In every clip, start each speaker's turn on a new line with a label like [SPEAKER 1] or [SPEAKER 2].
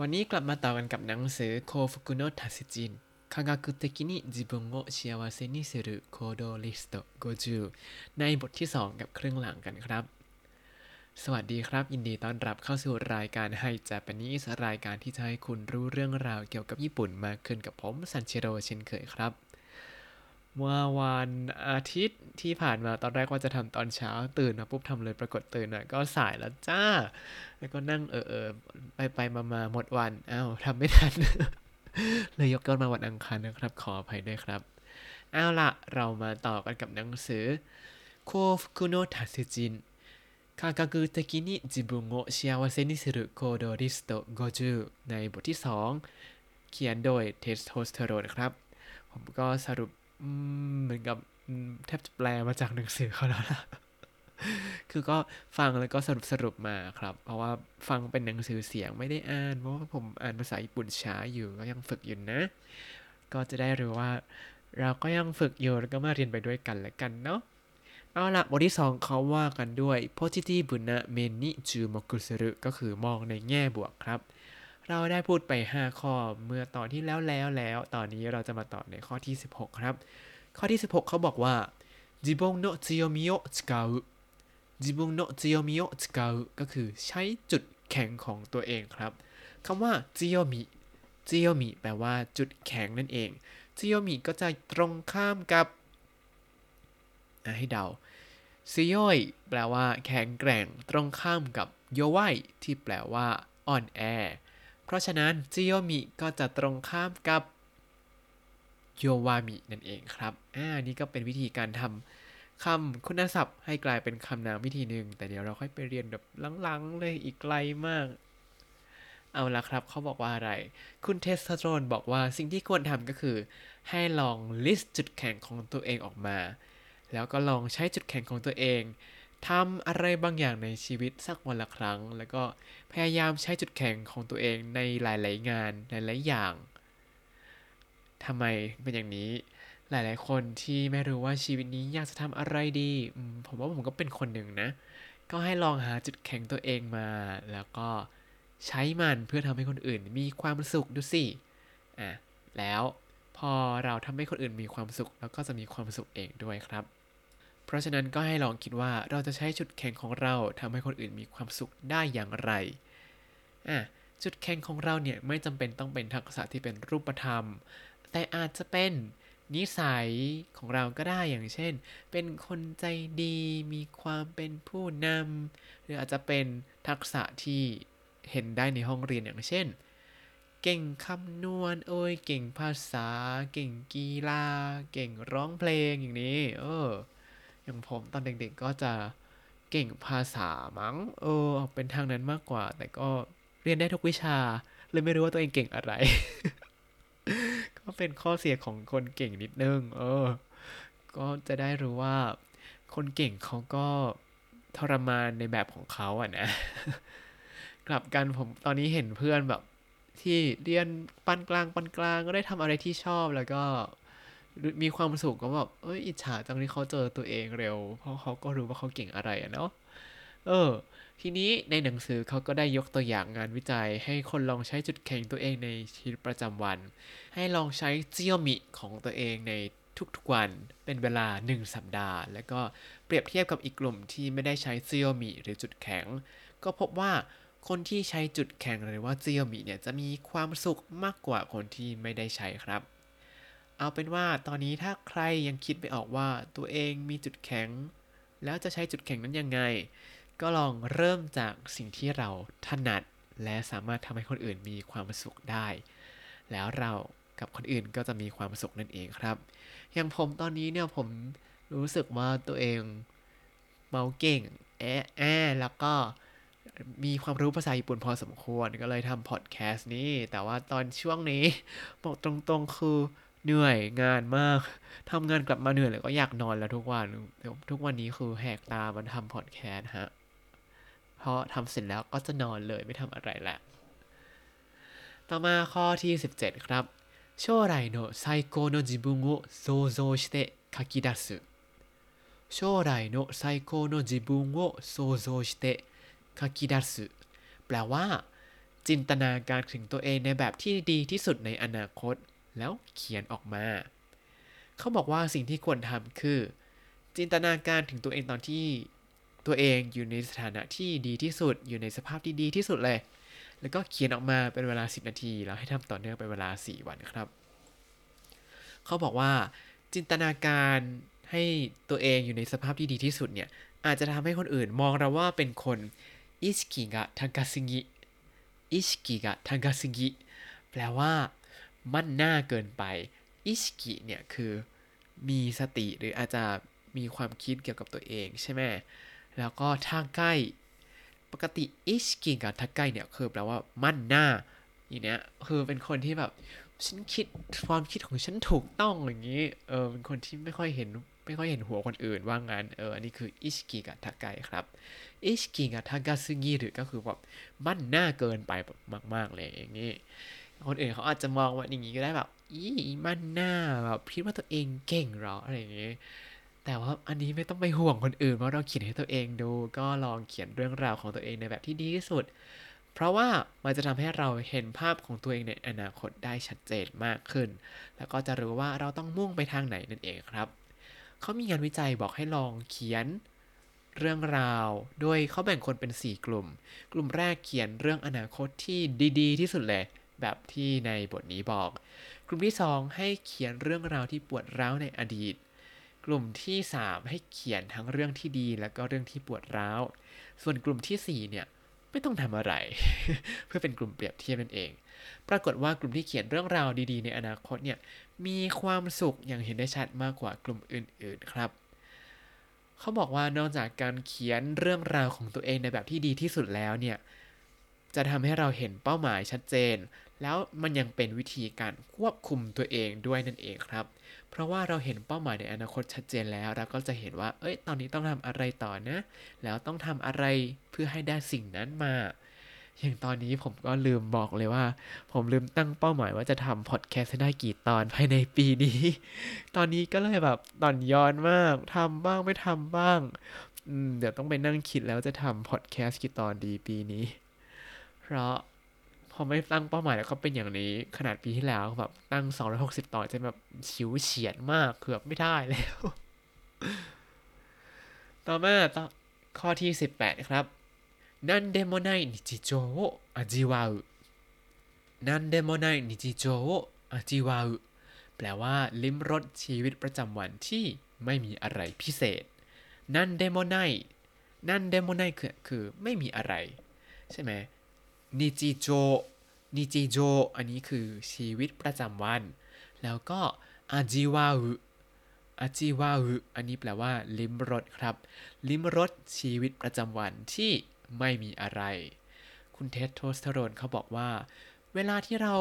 [SPEAKER 1] วันนี้กลับมาต่อกันกับหนังสือโคฟุกุโนะทาเซจิน科学的に自分をโせにする行動リスト50ในบทที่ 2 กับเครื่องหลังกันครับ สวัสดีครับ ยินดีต้อนรับเข้าสู่รายการไฮจั p a n e s รายการที่จะให้คุณรู้เรื่องราวเกี่ยวกับญี่ปุ่นมากขึ้นกับผมซันเชโรเช่นเคยครับ เมื่อวันอาทิตย์ที่ผ่านมาตอนแรกว่าจะทำตอนเช้าตื่นมาปุ๊บทำเลยปรากฏตื่นอ่ะก็สายแล้วจ้า แล้วก็นั่งเออเออไปไปมามาหมดวันอ้าวทำไม่ทัน เลยยกยอดมาวันอังคารนะครับ ขออภัยด้วยครับ เอาละเรามาต่อกันกับหนังสือโคฟุคุโนะทัสจิน科学的に自分を幸せにする行動リスト50ในบทที่ 2 เขียนโดยเทสโทสเตอโรนครับ ผมก็สรุปอืม เหมือนกับแทบจะแปลมาจากหนังสือเขาแล้วล่ะคือก็ฟังแล้วก็สรุปสรุปมาครับ เพราะว่าฟังเป็นหนังสือเสียงไม่ได้อ่าน เพราะว่าผมอ่านภาษาญี่ปุ่นช้าอยู่ก็ยังฝึกอยู่นะ ก็จะได้รู้ว่า เราก็ยังฝึกอยู่แล้วก็มาเรียนไปด้วยกันแล้วกันเนาะเอาละบทที่ 2เขาว่ากันด้วย positive นะเมนิจูมกุสรุก็คือมองในแง่บวกครับ เราได้พูดไป 5 ข้อเมื่อตอนที่แล้วแล้วแล้ว ตอนนี้เราจะมาต่อในข้อที่ 16 ครับ ข้อที่ 16 เขาบอกว่า自分の強みを使う自分の強みを使うก็คือใช้จุดแข็งของตัวเองครับคำว่า強み強みแปลว่าจุดแข็งนั่นเอง強みก็จะตรงข้ามกับอ่ะให้เดาซีโยยแปลว่าแข็งแกร่งตรงข้ามกับโยไวที่แปลว่าอ่อนแอ เพราะฉะนั้นจิโยมิก็จะตรงข้ามกับโยวามินั่นเองครับ อ่า นี่ก็เป็นวิธีการทำคำคุณศัพท์ให้กลายเป็นคำนามวิธีหนึ่ง แต่เดี๋ยวเราค่อยไปเรียนแบบหลังๆเลยอีกไกลมาก เอาละครับ เขาบอกว่าอะไร คุณเทสโทสเตรนบอกว่าสิ่งที่ควรทำก็คือ ให้ลอง list จุดแข็งของตัวเองออกมา แล้วก็ลองใช้จุดแข็งของตัวเอง ทำอะไรบางอย่างในชีวิตสักวันละครั้ง แล้วก็พยายามใช้จุดแข็งของตัวเองในหลาย ๆ งานหลาย ๆ อย่างทำไมเป็นอย่างนี้ หลาย ๆ คนที่ไม่รู้ว่าชีวิตนี้อยากจะทำอะไรดี ผมว่าผมก็เป็นคนหนึ่งนะ ก็ให้ลองหาจุดแข็งตัวเองมา แล้วก็ใช้มันเพื่อทำให้คนอื่นมีความสุขดูสิ อะ แล้วพอเราทำให้คนอื่นมีความสุข แล้วก็จะมีความสุขเองด้วยครับ เพราะฉะนั้นก็ให้ลองคิดว่าเราจะใช้จุดแข็งของเราทำให้คนอื่นมีความสุขได้อย่างไรอะจุดแข็งของเราเนี่ยไม่จำเป็นต้องเป็นทักษะที่เป็นรูปธรรม แต่อาจจะเป็นนิสัยของเราก็ได้อย่างเช่น เป็นคนใจดี มีความเป็นผู้นำหรืออาจจะเป็นทักษะที่เห็นได้ในห้องเรียนอย่างเช่น เก่งคำนวณเอ้ยเก่งภาษา เก่งกีฬา เก่งร้องเพลงอย่างนี้ เออ อย่างผมตอนเด็กๆก็จะเก่งภาษามั้ง เออ เป็นทางนั้นมากกว่า แต่ก็เรียนได้ทุกวิชา เลยไม่รู้ว่าตัวเองเก่งอะไร ก็เป็นข้อเสียของคนเก่งนิดนึง เออ ก็จะได้รู้ว่า คนเก่งเขาก็ทรมานในแบบของเขาอะนะ กลับกันผมตอนนี้เห็นเพื่อนแบบที่เรียนปานกลางปานกลางก็ได้ทำอะไรที่ชอบแล้วก็ มีความสุขก็แบบเอ้ยอิจฉาจังที่เขาเจอตัวเองเร็ว เพราะเขาก็รู้ว่าเขาเก่งอะไรอะเนาะเออ ทีนี้ในหนังสือเขาก็ได้ยกตัวอย่างงานวิจัย ให้คนลองใช้จุดแข็งตัวเองในชีวิตประจำวัน ให้ลองใช้เจียวมิของตัวเองในทุกๆวันเป็นเวลา 1 สัปดาห์ แล้วก็เปรียบเทียบกับอีกกลุ่มที่ไม่ได้ใช้เจียวมิหรือจุดแข็ง ก็พบว่าคนที่ใช้จุดแข็งหรือว่าเจียวมิเนี่ยจะมีความสุขมากกว่าคนที่ไม่ได้ใช้ครับ เอาเป็นว่าตอนนี้ถ้าใครยังคิดไม่ออกว่าตัวเองมีจุดแข็ง แล้วจะใช้จุดแข็งนั้นยังไง ก็ลองเริ่มจากสิ่งที่เราถนัด และสามารถทำให้คนอื่นมีความสุขได้ แล้วเรากับคนอื่นก็จะมีความสุขนั่นเองครับ อย่างผมตอนนี้เนี่ยผมรู้สึกว่าตัวเองเมาเก่งแอะแอะแล้วก็มีความรู้ภาษาญี่ปุ่นพอสมควรก็เลยทำพอดแคสต์นี้ แต่ว่าตอนช่วงนี้บอกตรงๆคือ เหนื่อยงานมากทำงานกลับมาเหนื่อยแล้วก็อยากนอนแล้วทุกวัน ทุกวันนี้คือแหกตามันทำพอดแคสต์ฮะ เพราะทำเสร็จแล้วก็จะนอนเลยไม่ทำอะไรแหละ ต่อมาข้อที่ 17 ครับ将来の最高の自分を想像して書き出す将来の最高の自分を想像して書き出すแปลว่า จินตนาการถึงตัวเองในแบบที่ดีที่สุดในอนาคต แล้วเขียนออกมา เขาบอกว่าสิ่งที่ควรทำคือ จินตนาการถึงตัวเองตอนที่ตัวเองอยู่ในสถานะที่ดีที่สุด อยู่ในสภาพที่ดีที่สุดเลย แล้วก็เขียนออกมาเป็นเวลา 10 นาที แล้วให้ทำต่อเนื่องเป็นเวลา 4 วันครับ เขาบอกว่า จินตนาการให้ตัวเองอยู่ในสภาพที่ดีที่สุดเนี่ย อาจจะทำให้คนอื่นมองเราว่าเป็นคน意識が高すぎ 意識が高すぎ แปลว่า มั่นหน้าเกินไป 意識 เนี่ยคือมีสติหรืออาจจะมีความคิดเกี่ยวกับตัวเองใช่ไหมแล้วก็ทางใกล้ปกติอิสกิกับทางใกล้เนี่ยคือแปลว่ามั่นหน้าอย่างเนี้ยคือเป็นคนที่แบบฉันคิดความคิดของฉันถูกต้องอย่างนี้เออเป็นคนที่ไม่ค่อยเห็นไม่ค่อยเห็นหัวคนอื่นว่างั้นเอออันนี้คือ意識が高い ครับ 意識が高すぎ หรือก็คือแบบมั่นหน้าเกินไปแบบมาก ๆ เลยอย่างนี้ คนอื่นเขาอาจจะมองว่าอย่างนี้ก็ได้แบบอีมั่นหน้าแบบคิดว่าตัวเองเก่งหรออะไรอย่างนี้ แต่ว่าอันนี้ไม่ต้องไปห่วงคนอื่นเพราะเราเขียนให้ตัวเองดู ก็ลองเขียนเรื่องราวของตัวเองในแบบที่ดีที่สุด เพราะว่ามันจะทำให้เราเห็นภาพของตัวเองในอนาคตได้ชัดเจนมากขึ้น แล้วก็จะรู้ว่าเราต้องมุ่งไปทางไหนนั่นเองครับเขามีงานวิจัยบอกให้ลองเขียนเรื่องราว โดยเขาแบ่งคนเป็น 4 กลุ่ม กลุ่มแรกเขียนเรื่องอนาคตที่ดี ๆ ที่สุดเลย แบบที่ในบทนี้บอก กลุ่มที่ 2 ให้เขียนเรื่องราวที่ปวดร้าวในอดีต กลุ่มที่ 3 ให้เขียนทั้งเรื่องที่ดีและก็เรื่องที่ปวดร้าว ส่วนกลุ่มทีสี่4เนี่ยไม่ต้องทำอะไร เพื่อเป็นกลุ่มเปรียบเทียบนั่นเอง ปรากฏว่ากลุ่มที่เขียนเรื่องราวดีๆ ในอนาคตเนี่ยมีความสุขอย่างเห็นได้ชัดมากกว่ากลุ่มอื่น ๆครับเขาบอกว่านอกจากการเขียนเรื่องราวของตัวเองในแบบที่ดีที่สุดแล้วเนี่ย จะทำให้เราเห็นเป้าหมายชัดเจน แล้วมันยังเป็นวิธีการควบคุมตัวเองด้วยนั่นเองครับ เพราะว่าเราเห็นเป้าหมายในอนาคตชัดเจนแล้ว เราก็จะเห็นว่า เอ้ย ตอนนี้ต้องทำอะไรต่อนะ แล้วต้องทำอะไรเพื่อให้ได้สิ่งนั้นมา อย่างตอนนี้ผมก็ลืมบอกเลยว่า ผมลืมตั้งเป้าหมายว่าจะทำพอดแคสต์ได้กี่ตอนภายในปีนี้ ตอนนี้ก็เลยแบบตอนย้อนมากทำบ้างไม่ทำบ้าง เดี๋ยวต้องไปนั่งคิดแล้วจะทำพอดแคสต์กี่ตอนดีปีนี้ เพราะ พอไม่ตั้งเป้าหมายแล้วก็เป็นอย่างนี้ขนาดปีที่แล้วแบบตั้ง 260ตอนจะแบบชิวเฉียดมากเกือบไม่ได้แล้ว ต่อมาต่อข้อที่ 18 ครับ何でもない日常を味わう 何でもない日常を味わう แปลว่าลิ้มรสชีวิตประจำวันที่ไม่มีอะไรพิเศษ 何でもない 何でもない คือคือไม่มีอะไร ใช่ไหม นิจิโจนิจิโจอันนี้คือชีวิตประจำวัน แล้วก็อาจิวาอุอาจิวาอุอันนี้แปลว่า ลิ้มรสครับ ลิ้มรสชีวิตประจำวันที่ไม่มีอะไร คุณเท็ดโทสเทอโรนเขาบอกว่า เวลาที่เรา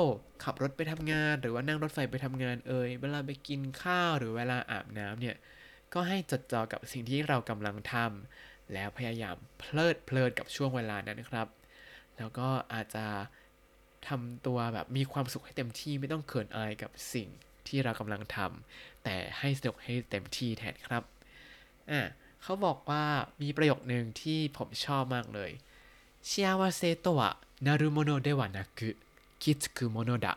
[SPEAKER 1] ขับรถไปทำงาน หรือว่านั่งรถไฟไปทำงานเอ่ยเวลาไปกินข้าวหรือเวลาอาบน้ำเนี่ยก็ให้จดจ่อกับสิ่งที่เรากำลังทำแล้วพยายามเพลิดเพลินกับช่วงเวลานั้นนะครับ แล้วก็อาจจะทำตัวแบบมีความสุขให้เต็มที่ไม่ต้องเขินอายกับสิ่งที่เรากำลังทำแต่ให้สนุกให้เต็มที่แทนครับอะเขาบอกว่ามีประโยคหนึ่งที่ผมชอบมากเลย幸せとはなるものではなく気づくものだ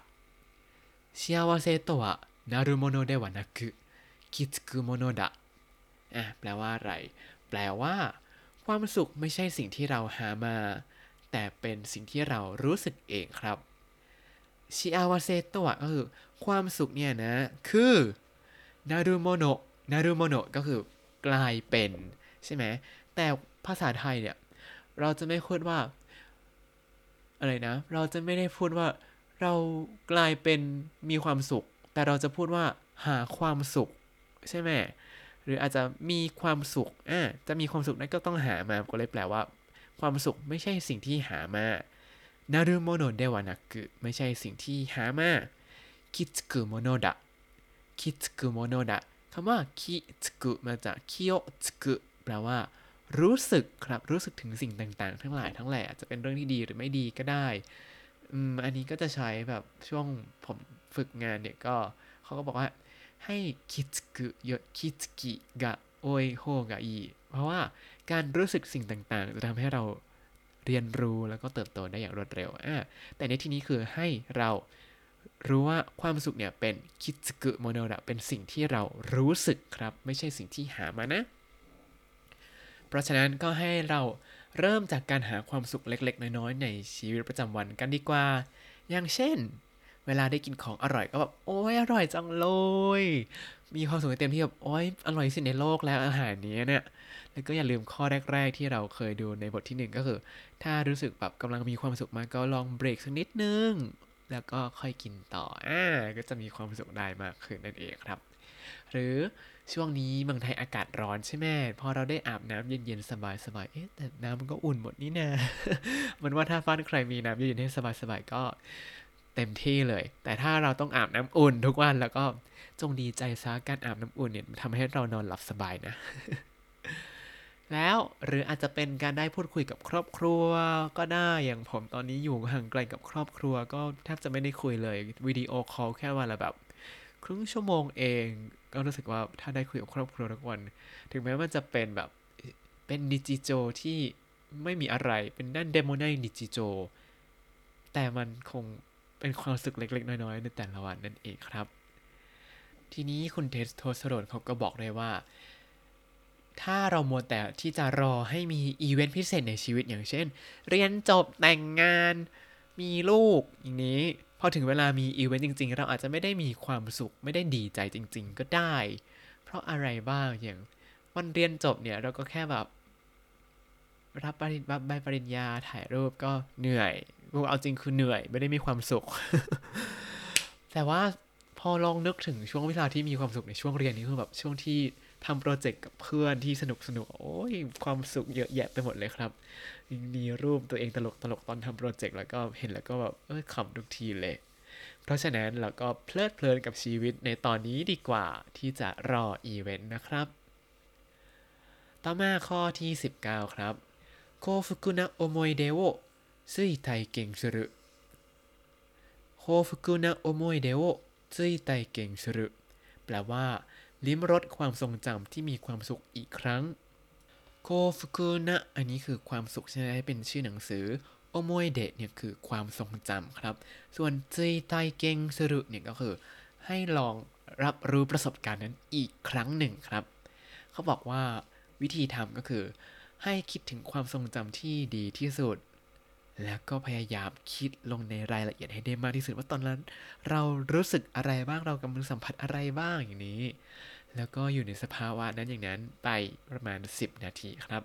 [SPEAKER 1] 幸せとはなるものではなく気づくものだ อะแปลว่าอะไร แปลว่า ความสุขไม่ใช่สิ่งที่เราหามา แต่เป็นสิ่งที่เรารู้สึกเองครับชิอาวาเซโตะก็คือความสุขเนี่ยนะ คือนารุโมโนะนารุโมโนะก็คือกลายเป็นใช่ไหมแต่ภาษาไทยเนี่ย เราจะไม่พูดว่า อะไรนะ เราจะไม่ได้พูดว่าเรากลายเป็นมีความสุข แต่เราจะพูดว่าหาความสุขใช่ไหมหรืออาจจะมีความสุขอ่าจะมีความสุขนั้นก็ต้องหามาก็เลยแปลว่า ความสุขไม่ใช่สิ่งที่หามาなるものではなく ไม่ใช่สิ่งที่หามา気づくものだ 気づくものだ คำว่า 気づく มาจาก 気をつく แปลว่า รู้สึกครับรู้สึกถึงสิ่งต่าง ๆ ทั้งหลายทั้งแหล่จะเป็นเรื่องที่ดีหรือไม่ดีก็ได้อืมอันนี้ก็จะใช้แบบช่วงผมฝึกงานเนี่ยก็เขาก็บอกว่า ให้คิดกุเยอะคิดกิกะโอยโฮกะอีเพราะว่า การรู้สึกสิ่งต่างๆ จะทำให้เราเรียนรู้แล้วก็เติบโตได้อย่างรวดเร็วอะแต่ในที่นี้คือให้เรารู้ว่าความสุขเนี่ยเป็นคิดกุโมโนระเป็นสิ่งที่เรารู้สึกครับ ไม่ใช่สิ่งที่หามานะ เพราะฉะนั้นก็ให้เราเริ่มจากการหาความสุขเล็ก ๆ น้อยๆ ในชีวิตประจำวันกันดีกว่า อย่างเช่น เวลาได้กินของอร่อยก็แบบโอ้ยอร่อยจังเลย มีความสุขเต็มที่แบบโอ้ยอร่อยที่สุดในโลกแล้วอาหารนี้เนี่ย แล้วก็อย่าลืมข้อแรก ๆ ที่เราเคยดูในบทที่หนึ่งก็คือ ถ้ารู้สึกแบบกำลังมีความสุขมากก็ลองเบรกสักนิดนึง แล้วก็ค่อยกินต่ออ่าก็จะมีความสุขได้มากขึ้นนั่นเองครับ หรือช่วงนี้เมืองไทยอากาศร้อนใช่ไหมพอเราได้อาบน้ำเย็นๆ สบายๆ เอ๊ะแต่น้ำมันก็อุ่นหมดนี่นะ มันว่าถ้าฟ้านใครมีน้ำเย็นๆให้สบายๆ ก็เต็มที่เลย แต่ถ้าเราต้องอาบน้ำอุ่นทุกวันแล้วก็จงดีใจซะการอาบน้ำอุ่นเนี่ยทำให้เรานอนหลับสบายนะ แล้วหรืออาจจะเป็นการได้พูดคุยกับครอบครัวก็ได้อย่างผมตอนนี้อยู่ห่างไกลกับครอบครัว ก็แทบจะไม่ได้คุยเลยวิดีโอคอลแค่วันละแบบ ครึ่งชั่วโมงเอง ก็รู้สึกว่าถ้าได้คุยกับครอบครัวทุกวัน ถึงแม้มันจะเป็นแบบเป็นดิจิโจที่ไม่มีอะไรเป็นด้านเดโมไนดิจิโจ แต่มันคงเป็นความสุขเล็ก ๆ น้อย ๆ ในแต่ละวันนั่นเองครับ ทีนี้คุณเทสโทสเตอโรนเขาก็บอกเลยว่า ถ้าเรามัวแต่ที่จะรอให้มีอีเวนต์พิเศษในชีวิตอย่างเช่น เรียนจบแต่งงาน มีลูกอย่างนี้ พอถึงเวลามีอีเวนต์จริง ๆ เราอาจจะไม่ได้มีความสุขไม่ได้ดีใจจริง ๆ ก็ได้ เพราะอะไรบ้างอย่างวันเรียนจบเนี่ยเราก็แค่แบบรับปริญใบปริญญาถ่ายรูปก็เหนื่อยเอาจริงคือเหนื่อยไม่ได้มีความสุข แต่ว่า พอลองนึกถึงช่วงเวลาที่มีความสุขในช่วงเรียนนี้คือแบบช่วงที่ทำโปรเจกต์กับเพื่อนที่สนุกสนุกโอ้ยความสุขเยอะแยะไปหมดเลยครับมีรูปตัวเองตลกตลกตอนทำโปรเจกต์แล้วก็เห็นแล้วก็แบบเออขำทุกทีเลย เพราะฉะนั้นเราก็เพลิดเพลินกับชีวิตในตอนนี้ดีกว่าที่จะรออีเวนต์นะครับ ต่อมาข้อที่ 19 ครับโคฟุกุนะโอมอยเดโอซุยไทเก่งสุรุโคฟุกุนะโอมอยเดโอ จุ้ยไตเก่งชรุแปลว่า ลิ้มรสความทรงจำที่มีความสุขอีกครั้งโคฟุกุนะอันนี้คือความสุขใช่ไหมเป็นชื่อหนังสือโอโมยเดะเนี่ยคือความทรงจำครับ ส่วนจุยไตเก่งชรุเนี่ยก็คือ ให้ลองรับรู้ประสบการณ์นั้นอีกครั้งหนึ่งครับ เขาบอกว่าวิธีทำก็คือ ให้คิดถึงความทรงจำที่ดีที่สุด แล้วก็พยายามคิดลงในรายละเอียดให้ได้มากที่สุดว่าตอนนั้น เรารู้สึกอะไรบ้างเรากำลังสัมผัสอะไรบ้างอย่างนี้ แล้วก็อยู่ในสภาวะนั้นอย่างนั้นไปประมาณ 10 นาทีครับ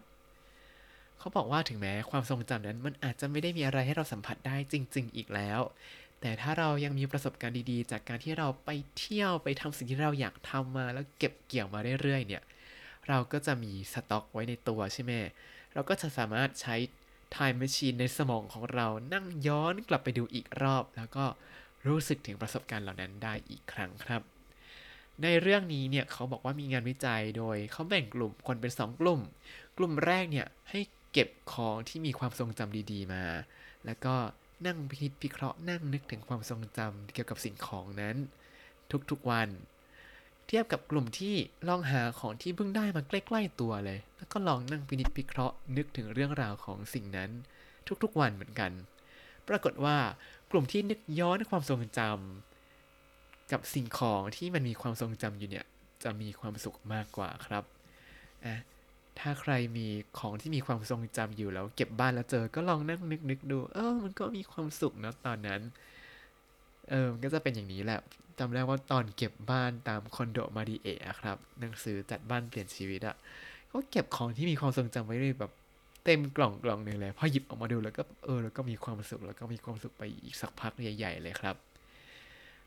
[SPEAKER 1] เขาบอกว่าถึงแม้ความทรงจำนั้นมันอาจจะไม่ได้มีอะไรให้เราสัมผัสได้จริง ๆ อีกแล้ว แต่ถ้าเรายังมีประสบการณ์ดีๆ จากการที่เราไปเที่ยวไปทำสิ่งที่เราอยากทำมาแล้วเก็บเกี่ยวมาเรื่อยๆเนี่ยเราก็จะมีสต็อกไว้ในตัวใช่ไหม เราก็จะสามารถใช้ time machine ในสมองของเรานั่งย้อนกลับไปดูอีกรอบ แล้วก็รู้สึกถึงประสบการณ์เหล่านั้นได้อีกครั้งครับ ในเรื่องนี้เนี่ยเขาบอกว่ามีงานวิจัยโดยเขาแบ่งกลุ่มคนเป็น 2 กลุ่ม กลุ่มแรกเนี่ยให้เก็บของที่มีความทรงจำดีๆมา แล้วก็นั่งพิจิตพิเคราะห์นั่งนึกถึงความทรงจำเกี่ยวกับสิ่งของนั้น ทุกๆวัน เทียบกับกลุ่มที่ลองหาของที่เพิ่งได้มาใกล้ๆตัวเลย แล้วก็ลองนั่งพินิจพิเคราะห์นึกถึงเรื่องราวของสิ่งนั้น ทุกๆวันเหมือนกัน ปรากฏว่ากลุ่มที่นึกย้อนความทรงจำกับสิ่งของที่มันมีความทรงจำอยู่เนี่ยจะมีความสุขมากกว่าครับอะถ้าใครมีของที่มีความทรงจำอยู่แล้ว เก็บบ้านแล้วเจอก็ลองนั่งนึกนึกดู เออ มันก็มีความสุขนะตอนนั้น เออมันก็จะเป็นอย่างนี้แหละ จำได้ว่าตอนเก็บบ้านตามคอนโดมาดีเอะครับ หนังสือจัดบ้านเปลี่ยนชีวิตอะก็เก็บของที่มีความทรงจำไว้เลยแบบเต็มกล่องกล่องหนึ่งเลยพอหยิบออกมาดูแล้วก็เออแล้วก็มีความสุขแล้วก็มีความสุขไปอีกสักพักใหญ่ ๆ เลยครับ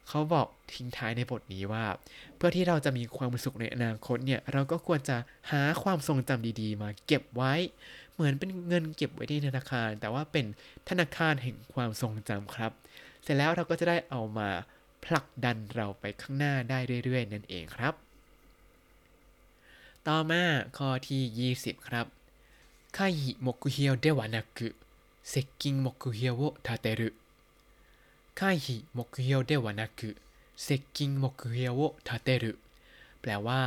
[SPEAKER 1] เขาบอกทิ้งท้ายในบทนี้ว่า เพื่อที่เราจะมีความสุขในอนาคตเนี่ย เราก็ควรจะหาความทรงจำดีๆ มาเก็บไว้ เหมือนเป็นเงินเก็บไว้ในธนาคาร แต่ว่าเป็นธนาคารแห่งความทรงจำครับ เสร็จแล้วเราก็จะได้เอามา ผลักดันเราไปข้างหน้าได้เรื่อยๆ นั่นเองครับ ต่อมาข้อที่ 20 ครับ 回避目標ではなく接近目標を立てる 回避目標ではなく接近目標を立てる แปลว่า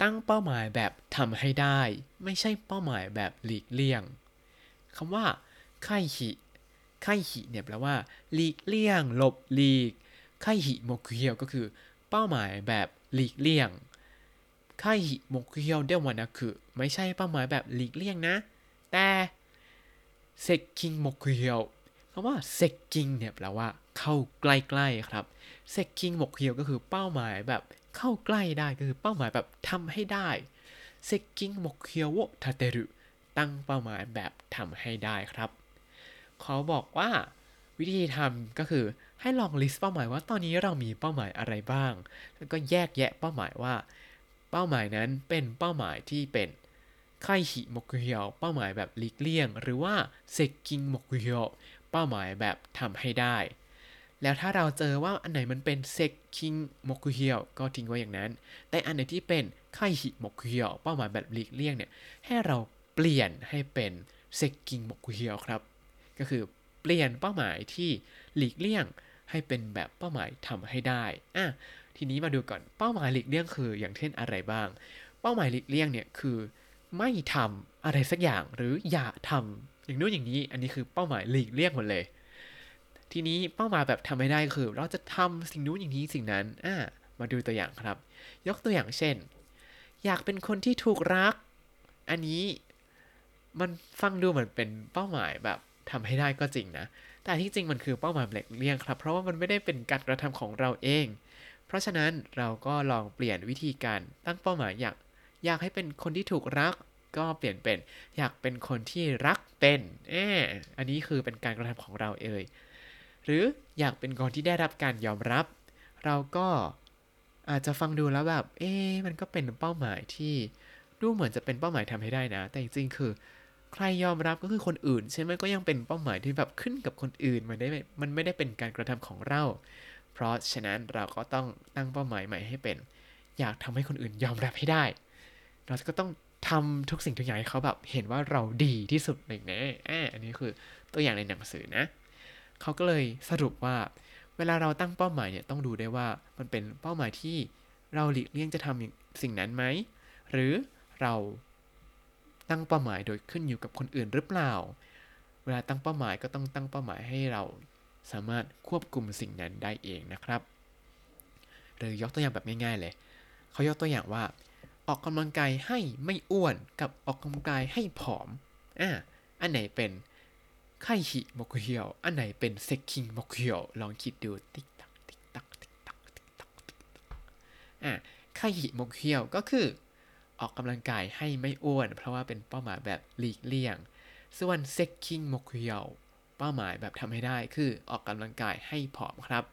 [SPEAKER 1] ตั้งเป้าหมายแบบทำให้ได้ ไม่ใช่เป้าหมายแบบหลีกเลี่ยงคำว่าไคฮิไคฮิเนี่ยแปลว่า หลีกเลี่ยง หลบหลีก ไคหิโมกุเฮียวก็คือเป้าหมายแบบหลีกเลี่ยงไคหิโมกุเฮียวเดวานะคือไม่ใช่เป้าหมายแบบหลีกเลี่ยงนะ แต่เซกคิงโมกุเฮียวคำว่าเซกคิงเนี่ยแปลว่าเข้าใกล้ๆครับเซกคิงโมกุเฮียวก็คือเป้าหมายแบบเข้าใกล้ได้ก็คือเป้าหมายแบบทำให้ได้เซกคิงโมกุเฮียวโวทาเตรุตั้งเป้าหมายแบบทำให้ได้ครับเขาบอกว่าวิธีทำก็คือให้ลองลิสต์เป้าหมายว่าตอนนี้เรามีเป้าหมายอะไรบ้าง แล้วก็แยกแยะเป้าหมายว่า เป้าหมายนั้นเป็นเป้าหมายที่เป็นไคหิมกุเฮียวเป้าหมายแบบหลีกเลี่ยง หรือว่าเซกกิงมกุเฮียวเป้าหมายแบบทำให้ได้ แล้วถ้าเราเจอว่าอันไหนมันเป็นเซกคิงมกุเฮียวก็ทิ้งไว้อย่างนั้น แต่อันไหนที่เป็นไคหิมกุเฮียวเป้าหมายแบบหลีกเลี่ยงเนี่ยให้เราเปลี่ยนให้เป็นเซกกิงมกุเฮียวครับ ก็คือเปลี่ยนเป้าหมายที่ หลีกเลี่ยงให้เป็นแบบเป้าหมายทำให้ได้อะทีนี้มาดูก่อนเป้าหมายหลีกเลี่ยงคือ อย่างเช่นอะไรบ้าง เป้าหมายหลีกเลี่ยงเนี่ยคือไม่ทำอะไรสักอย่างหรืออย่าทำอย่างนู้นอย่างนี้ อันนี้คือเป้าหมายหลีกเลี่ยงหมดเลย ทีนี้เป้าหมายแบบทำไม่ได้คือ เราจะทำสิ่งนู้นอย่างนี้สิ่งนั้นอะมาดูตัวอย่างครับ ยกตัวอย่างเช่น อยากเป็นคนที่ถูกรัก อันนี้มันฟังดูเหมือนเป็นเป้าหมายแบบทำให้ได้ก็จริงนะ แต่ที่จริงมันคือเป้าหมายหลีกเลี่ยงครับ เพราะว่ามันไม่ได้เป็นการกระทำของเราเอง เพราะฉะนั้นเราก็ลองเปลี่ยนวิธีการตั้งเป้าหมายอยากอยากให้เป็นคนที่ถูกรัก ก็เปลี่ยนเป็นอยากเป็นคนที่รักเป็นเอออันนี้คือเป็นการกระทำของเราเอยหรืออยากเป็นคนที่ได้รับการยอมรับ เราก็อาจจะฟังดูแล้วแบบ เอ๊มันก็เป็นเป้าหมายที่ดูเหมือนจะเป็นเป้าหมายทำให้ได้นะ แต่จริงๆคือ ใครยอมรับก็คือคนอื่น ใช่ไหมก็ยังเป็นเป้าหมายที่แบบขึ้นกับคนอื่นมันได้มันไม่ได้เป็นการกระทำของเรา เพราะฉะนั้นเราก็ต้องตั้งเป้าหมายใหม่ให้เป็น อยากทำให้คนอื่นยอมรับให้ได้ เราก็ต้องทำทุกสิ่งทุกอย่างให้เขาแบบเห็นว่าเราดีที่สุดเลยนะอ่าอันนี้คือตัวอย่างในหนังสือนะเขาก็เลยสรุปว่าเวลาเราตั้งเป้าหมายเนี่ยต้องดูได้ว่ามันเป็นเป้าหมายที่เราหลีกเลี่ยงจะทำสิ่งนั้นไหมหรือเรา ตั้งเป้าหมายโดยขึ้นอยู่กับคนอื่นหรือเปล่า เวลาตั้งเป้าหมายก็ต้องตั้งเป้าหมายให้เราสามารถควบคุมสิ่งนั้นได้เองนะครับ หรือยกตัวอย่างแบบง่ายๆเลย เขายกตัวอย่างว่า ออกกำลังกายให้ไม่อ้วนกับออกกำลังกายให้ผอม อะอันไหนเป็น 回避目標 อันไหนเป็น 接近目標 ลองคิดดูติ๊กตักติ๊กตักติ๊กตักติ๊กตักติ๊กตักอะไคหิโมกุเฮียวก็คือ ออกกำลังกายให้ไม่อ้วน เพราะว่าเป็นเป้าหมายแบบหลีกเลี่ยง ส่วน 接近目標 เป้าหมายแบบทำให้ได้คือออกกำลังกายให้ผอมครับ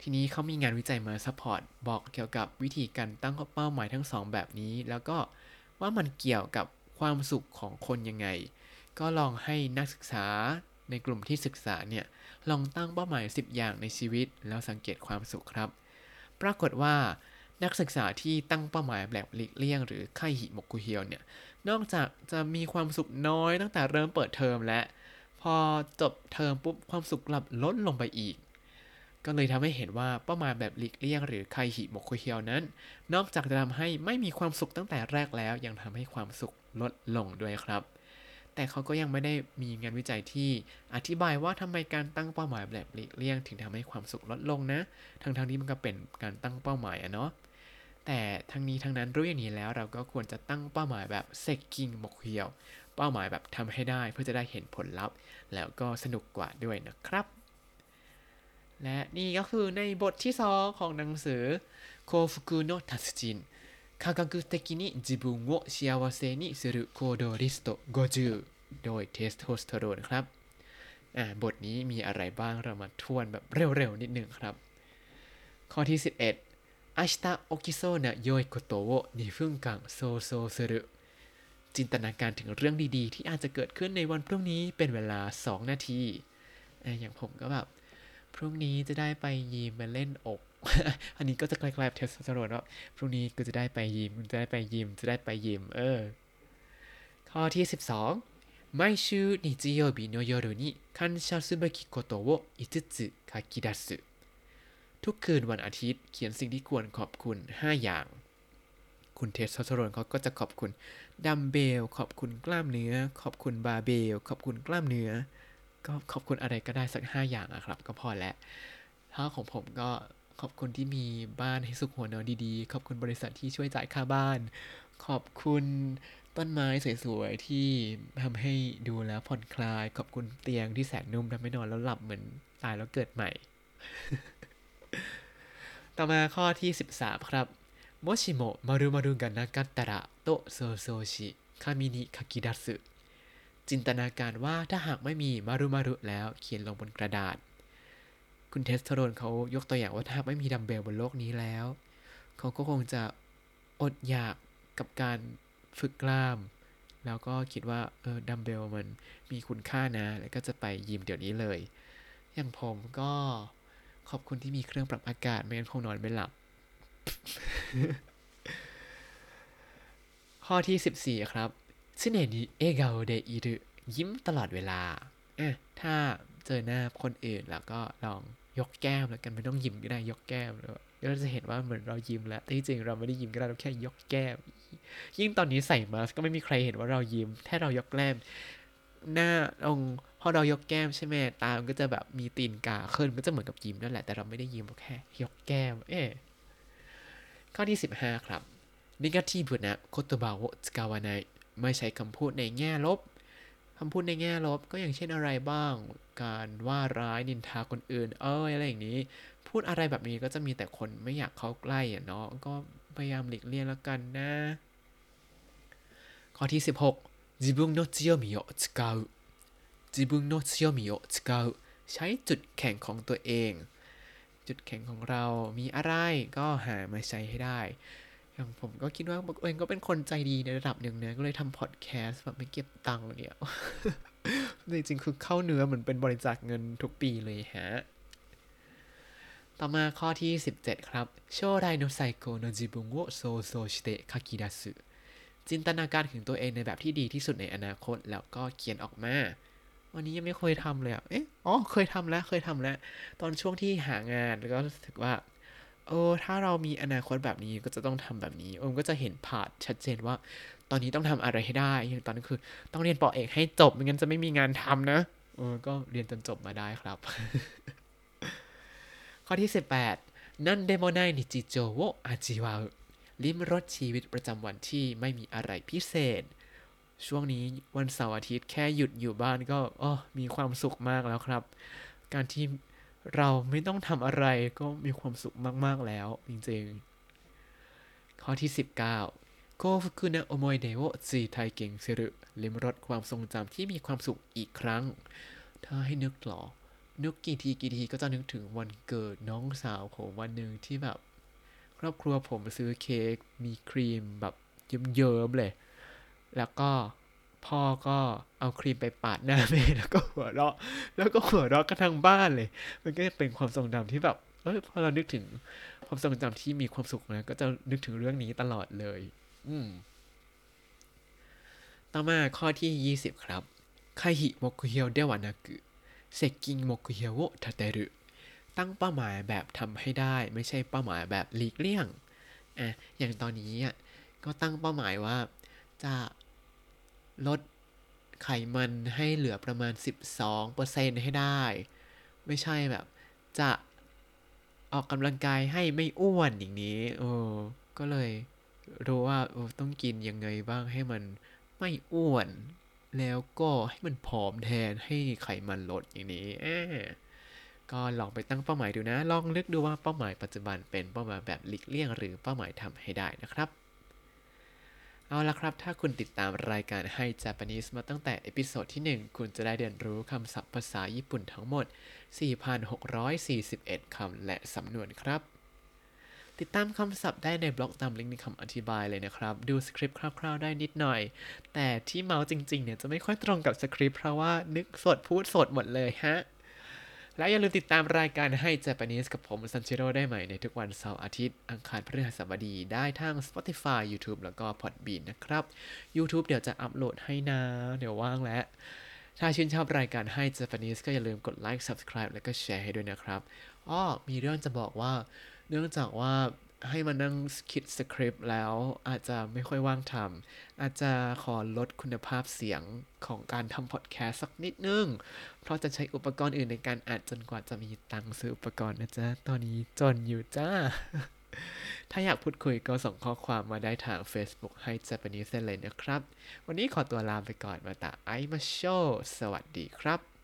[SPEAKER 1] ทีนี้เขามีงานวิจัยมา supportบอกเกี่ยวกับวิธีการตั้งเป้าหมายทั้งสองแบบนี้ แล้วก็ว่ามันเกี่ยวกับความสุขของคนยังไง ก็ลองให้นักศึกษาในกลุ่มที่ศึกษาเนี่ยลองตั้งเป้าหมาย 10 อย่างในชีวิต แล้วสังเกตความสุขครับ ปรากฏว่า นักศึกษาที่ตั้งเป้าหมายแบบหลีกเลี่ยง หรือไคหิมกุเฮียวเนี่ย นอกจากจะมีความสุขน้อยตั้งแต่เริ่มเปิดเทอมและ พอจบเทอมปุ๊บความสุขกลับลดลงไปอีก ก็เลยทำให้เห็นว่าเป้าหมายแบบหลีกเลี่ยง หรือไคหิมกุเฮียวนั้น นอกจากจะทำให้ไม่มีความสุขตั้งแต่แรกแล้ว ยังทำให้ความสุขลดลงด้วยครับ แต่เขาก็ยังไม่ได้มีงานวิจัยที่อธิบายว่าทำไมการตั้งเป้าหมายแบบหลีกเลี่ยง ถึงทำให้ความสุขลดลงนะ ทั้งทที่มันก็เป็นการตั้งเป้าหมายอะเนาะ แต่ทั้งนี้ทั้งนั้นรู้อย่างนี้แล้วเราก็ควรจะตั้งเป้าหมายแบบเซกกิงโมกุเฮียว เป้าหมายแบบทำให้ได้เพื่อจะได้เห็นผลลัพธ์ แล้วก็สนุกกว่าด้วยนะครับ และนี่ก็คือในบทที่ 2 ของหนังสือโคฟุกุโนทัสจิน科学的に自分を幸せにする行動リスト50 โดยเทสโทสเตอโรนครับ อ่า บทนี้มีอะไรบ้างเรามาทวนแบบเร็วๆ นิดนึงครับ ข้อที่ 11 明日起きそうな良いことを2分間想像するจินตนาการถึงเรื่องดีๆ ที่อาจจะเกิดขึ้นในวันพรุ่งนี้เป็นเวลา 2 นาทีอ่าอย่างผมก็แบบ พรุ่งนี้จะได้ไปยิมมาเล่นอก อันนี้ก็จะคล้ายๆเทสโทสเตอโรนว่าพรุ่งนี้กูจะได้ไปยิมจะได้ไปยิม จะได้ไปยิม เออ ข้อที่ 12毎週日曜日の夜に感謝すべきことを5つ書き出す ทุกคืนวันอาทิตย์เขียนสิ่งที่ควรขอบคุณ 5 อย่าง คุณเทสโทสเตอโรนเขาก็จะขอบคุณดัมเบล ขอบคุณกล้ามเนื้อ ขอบคุณบาร์เบล ขอบคุณกล้ามเนื้อ ก็ขอบคุณอะไรก็ได้สักห้าอย่างอะครับ ก็พอแล้วถ้าของผมก็ขอบคุณที่มีบ้านให้ซุกหัวนอนดีๆ ขอบคุณบริษัทที่ช่วยจ่ายค่าบ้าน ขอบคุณต้นไม้สวยๆที่ทำให้ดูแล้วผ่อนคลาย ขอบคุณเตียงที่แสนนุ่มทำให้นอนแล้วหลับเหมือนตายแล้วเกิดใหม่ ต่อมาข้อที่ 13 ครับもしも〇〇がなかったらと想像し紙に書き出すจินตนาการว่าถ้าหากไม่มีมารุมารุแล้วเขียนลงบนกระดาษ คุณเทสโทโรนเขายกตัวอย่างว่าถ้าหากไม่มีดัมเบลบนโลกนี้แล้ว เขาก็คงจะอดอยากกับการฝึกกล้าม แล้วก็คิดว่าเออดัมเบลมันมีคุณค่านะ แล้วก็จะไปยิมเดี๋ยวนี้เลย อย่างผมก็ ขอบคุณที่มีเครื่องปรับอากาศไม่งั้นคงนอนไม่หลับ ข้อที่ 14 ครับซึเนนิเอเกาเดอิรุยิ้มตลอดเวลาอะถ้าเจอหน้าคนอื่นแล้วก็ลองยกแก้มแล้วกันไม่ต้องยิ้มก็ได้ยกแก้มแล้วเราจะเห็นว่าเหมือนเรายิ้มแล้วแต่ที่จริงเราไม่ได้ยิ้มก็ได้เราแค่ยกแก้ม ยิ่งตอนนี้ใส่มาสก็ไม่มีใครเห็นว่าเรายิ้มแค่เรายกแก้ม หน้าลงพอเรายกแก้มใช่ไหมตา มันก็จะแบบมีตีนกาขึ้นก็จะเหมือนกับยิ้มนั่นแหละ แต่เราไม่ได้ยิ้มเราแค่ยกแก้ม เอ๊ข้อที่ 15 ครับนิกาทีบุนะโคตบะโวสกาวาไนไม่ใช้คำพูดในแง่ลบคำพูดในแง่ลบก็อย่างเช่นอะไรบ้าง การว่าร้ายนินทาคนอื่น เอ้ยอะไรอย่างนี้ พูดอะไรแบบนี้ก็จะมีแต่คนไม่อยากเข้าใกล้อะเนาะ ก็พยายามหลีกเลี่ยงแล้วกันนะ ข้อที่ 16自分の強みを使う自分の強みを使うใช้จุดแข็งของตัวเอง จุดแข็งของเรามีอะไรก็หามาใช้ให้ได้ อย่างผมก็คิดว่าตัวเองก็เป็นคนใจดีในระดับหนึ่งนะก็เลยทำพอดแคสต์แบบไม่เก็บตังค์เนี่ย จริงๆคือเข้าเนื้อเหมือนเป็นบริจาคเงินทุกปีเลยฮะ ต่อมาข้อที่ 17 ครับโชไดโนไซโกโนจิบุงโอโซโซชิเตะคากิดัสึ จินตนาการถึงตัวเองในแบบที่ดีที่สุดในอนาคต แล้วก็เขียนออกมา วันนี้ยังไม่เคยทำเลยอะเอ๊ะอ๋อเคยทำแล้วเคยทำแล้ว ตอนช่วงที่หางานแล้วก็รู้สึกว่าเออถ้าเรามีอนาคตแบบนี้ก็จะต้องทำแบบนี้เออก็จะเห็นผ่านชัดเจนว่า ตอนนี้ต้องทำอะไรให้ได้ อย่างตอนนั้นคือ ต้องเรียนปอเอกให้จบไม่งั้นจะไม่มีงานทำนะเออก็เรียนจนจบมาได้ครับ ข้อที่ 18 何でもない日常を味わう ลิ้มรสชีวิตประจำวันที่ไม่มีอะไรพิเศษ ช่วงนี้วันเสาร์อาทิตย์แค่หยุดอยู่บ้านก็อ๋อมีความสุขมากแล้วครับ การที่เราไม่ต้องทำอะไรก็มีความสุขมาก ๆ แล้วจริงๆ ข้อที่ 19โคฟุคุนะโอโมยเดโอซีไทเก่งซิรุลิมรสความทรงจำที่มีความสุขอีกครั้ง ถ้าให้นึกหรอ นึกกี่ทีกี่ทีก็จะนึกถึงวันเกิดน้องสาวผมวันหนึ่งที่แบบ ครอบครัวผมซื้อเค้กมีครีมแบบเยิ้มๆเลย แล้วก็พ่อก็เอาครีมไปปาดหน้าแม่แล้วก็หัวเราะ แล้วก็หัวเราะกันทั้งบ้านเลย มันก็จะเป็นความทรงจำที่แบบเอ้ยพอเรานึกถึงความทรงจำที่มีความสุขนะก็จะนึกถึงเรื่องนี้ตลอดเลย อืม ต่อมาข้อที่ 20 ครับไคฮิโมกุเฮียวเดวานากุเซกิงโมกุเฮียวโอทาเตรุ ตั้งเป้าหมายแบบทำให้ได้ ไม่ใช่เป้าหมายแบบหลีกเลี่ยงอะอย่างตอนนี้อะก็ตั้งเป้าหมายว่าจะลดไขมันให้เหลือประมาณ 12%ให้ได้ ไม่ใช่แบบจะออกกำลังกายให้ไม่อ้วนอย่างนี้เออก็เลยรู้ว่าเออต้องกินยังไงบ้างให้มันไม่อ้วน แล้วก็ให้มันผอมแทนให้ไขมันลดอย่างนี้อ่า ก็ลองไปตั้งเป้าหมายดูนะ ลองเลือกดูว่าเป้าหมายปัจจุบันเป็นเป้าหมายแบบหลีกเลี่ยง หรือเป้าหมายทำให้ได้นะครับ เอาละครับ ถ้าคุณติดตามรายการให้ Japanese มาตั้งแต่ episode ที่ 1 คุณจะได้เรียนรู้คำศัพท์ภาษาญี่ปุ่นทั้งหมด 4,641 คำและสำนวนครับ ติดตามคำศัพท์ได้ในบล็อกตามลิงก์ในคำอธิบายเลยนะครับ ดูสคริปต์คร่าวๆได้นิดหน่อย แต่ที่เมาส์จริงๆเนี่ยจะไม่ค่อยตรงกับสคริปต์เพราะว่านึกสดพูดสดหมดเลยฮะ และอย่าลืมติดตามรายการให้เจแปนิสกับผมซันเชโรได้ใหม่ในทุกวันเสาร์อาทิตย์ อังคารพฤหัสบดีได้ทาง Spotify YouTube แล้วก็ Podbean นะครับ YouTube เดี๋ยวจะอัปโหลดให้นะ เดี๋ยวว่างแล้ว ถ้าชื่นชอบรายการให้เจแปนิสก็อย่าลืมกดไลค์ subscribe แล้วก็แชร์ให้ด้วยนะครับอ้อมีเรื่องจะบอกว่า เนื่องจากว่า ให้มานั่งคิดสคริปต์แล้วอาจจะไม่ค่อยว่างทำอาจจะขอลดคุณภาพเสียงของการทำพอดแคสต์สักนิดนึง เพราะจะใช้อุปกรณ์อื่นในการอัดจนกว่าจะมีตังค์ซื้ออุปกรณ์นะจ๊ะ ตอนนี้จนอยู่จ้า ถ้าอยากพูดคุยก็ส่งข้อความมาได้ทาง Facebook ให้ Japanese เลยนะครับ วันนี้ขอตัวลาไปก่อนมาตาไอมาโชสวัสดีครับ